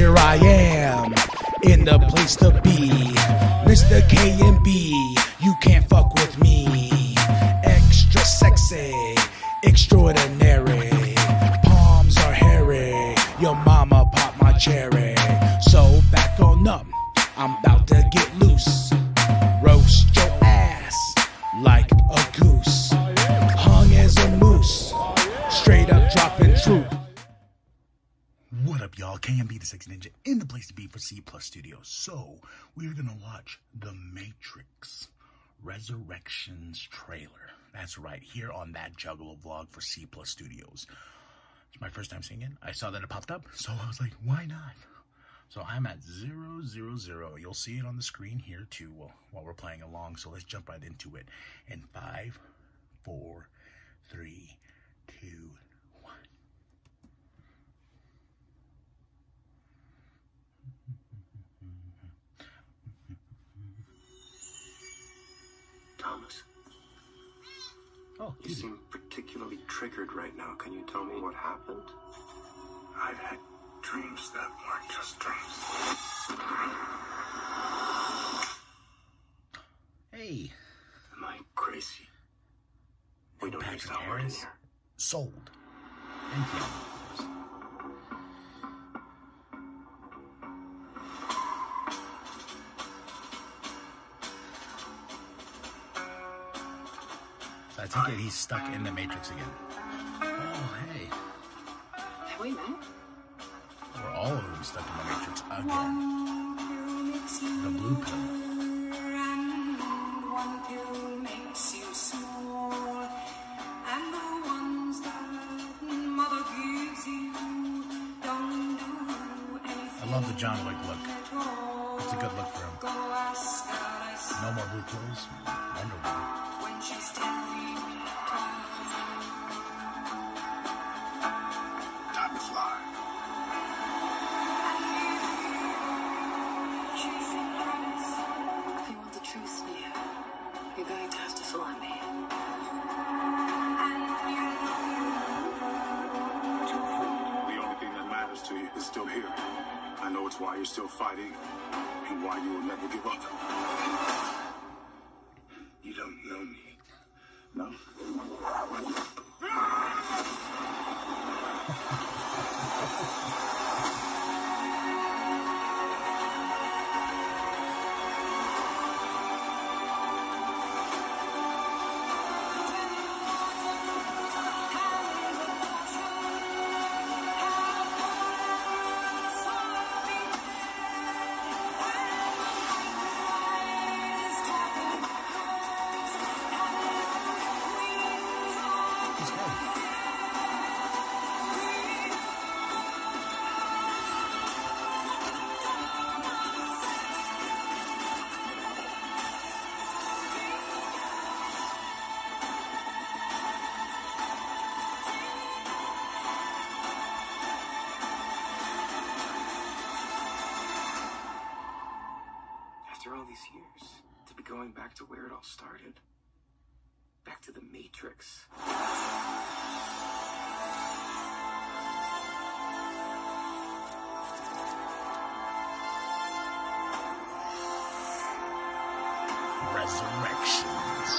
here I am in the place to be. Mr. K and B, you can't fuck with me. Extra sexy, extraordinary. Palms are hairy. Your mama popped my cherry. So back on up, I'm about KMB the Sex Ninja in the place to be for C Plus Studios. So, we're gonna watch The Matrix Resurrections trailer. That's right, here on that Juggalo vlog for C Plus Studios. It's my first time seeing it. I saw that it popped up, so I was like, why not? So I'm at zero zero zero. You'll see it on the screen here too while, while we're playing along. So let's jump right into it. In five, four, three, two, Thomas, Oh, you seem particularly triggered right now. Can you tell me what happened? I've had dreams that weren't just dreams. Hey, Am I crazy? We don't use Patrick that word in here. sold. Thank you. So I take it he's stuck in the Matrix again. Oh, hey. Have we met? We're all of them stuck in the Matrix again. The blue pill. I love the John Wick look. It's a good look for him. No more blue pills. Wonder Woman. Time to fly. If you want the truth, Neo, you're going to have to fly me. The only thing that matters to you is still here. I know it's why you're still fighting and why you will never give up. No? These years, to be going back to where it all started. Back to the Matrix. Resurrections.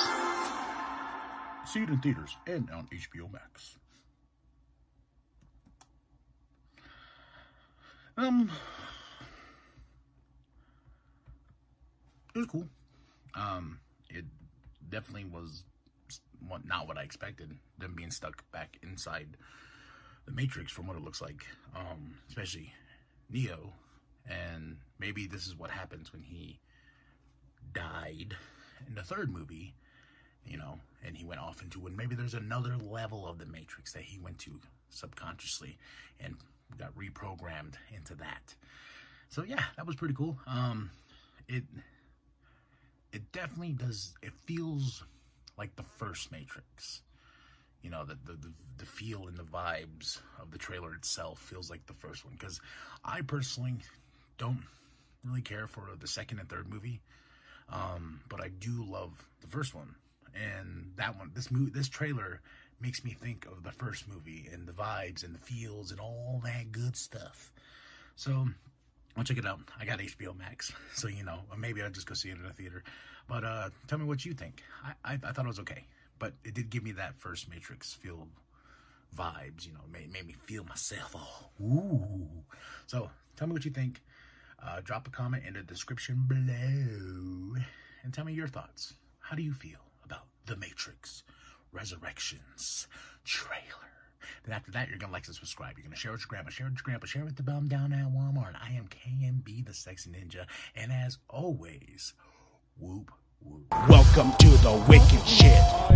See it in theaters and on HBO Max. Um, was cool. Um, it definitely was not what I expected. Them being stuck back inside the Matrix from what it looks like. Um, especially Neo, and maybe this is what happens when he died in the third movie, you know, and he went off into and maybe there's another level of the Matrix that he went to subconsciously and got reprogrammed into that. So yeah, that was pretty cool. Um, it it definitely does. It feels like the first Matrix. You know, the the the, the feel and the vibes of the trailer itself feels like the first one because I personally don't really care for the second and third movie. Um, but I do love the first one, and that one. This movie, this trailer makes me think of the first movie and the vibes and the feels and all that good stuff. So I'll check it out. I got HBO Max, so you know, maybe I'll just go see it in a theater. But uh, tell me what you think. I, I, I thought it was okay, but it did give me that first Matrix feel vibes. You know, made made me feel myself. Oh, ooh. So tell me what you think. Uh, drop a comment in the description below and tell me your thoughts. How do you feel about The Matrix Resurrections trailer? Then after that, you're going to like and subscribe. You're going to share with your grandma, share with your grandpa, share with the bum down at Walmart. I am KMB, the sexy ninja. And as always, whoop, whoop. Welcome to the wicked shit.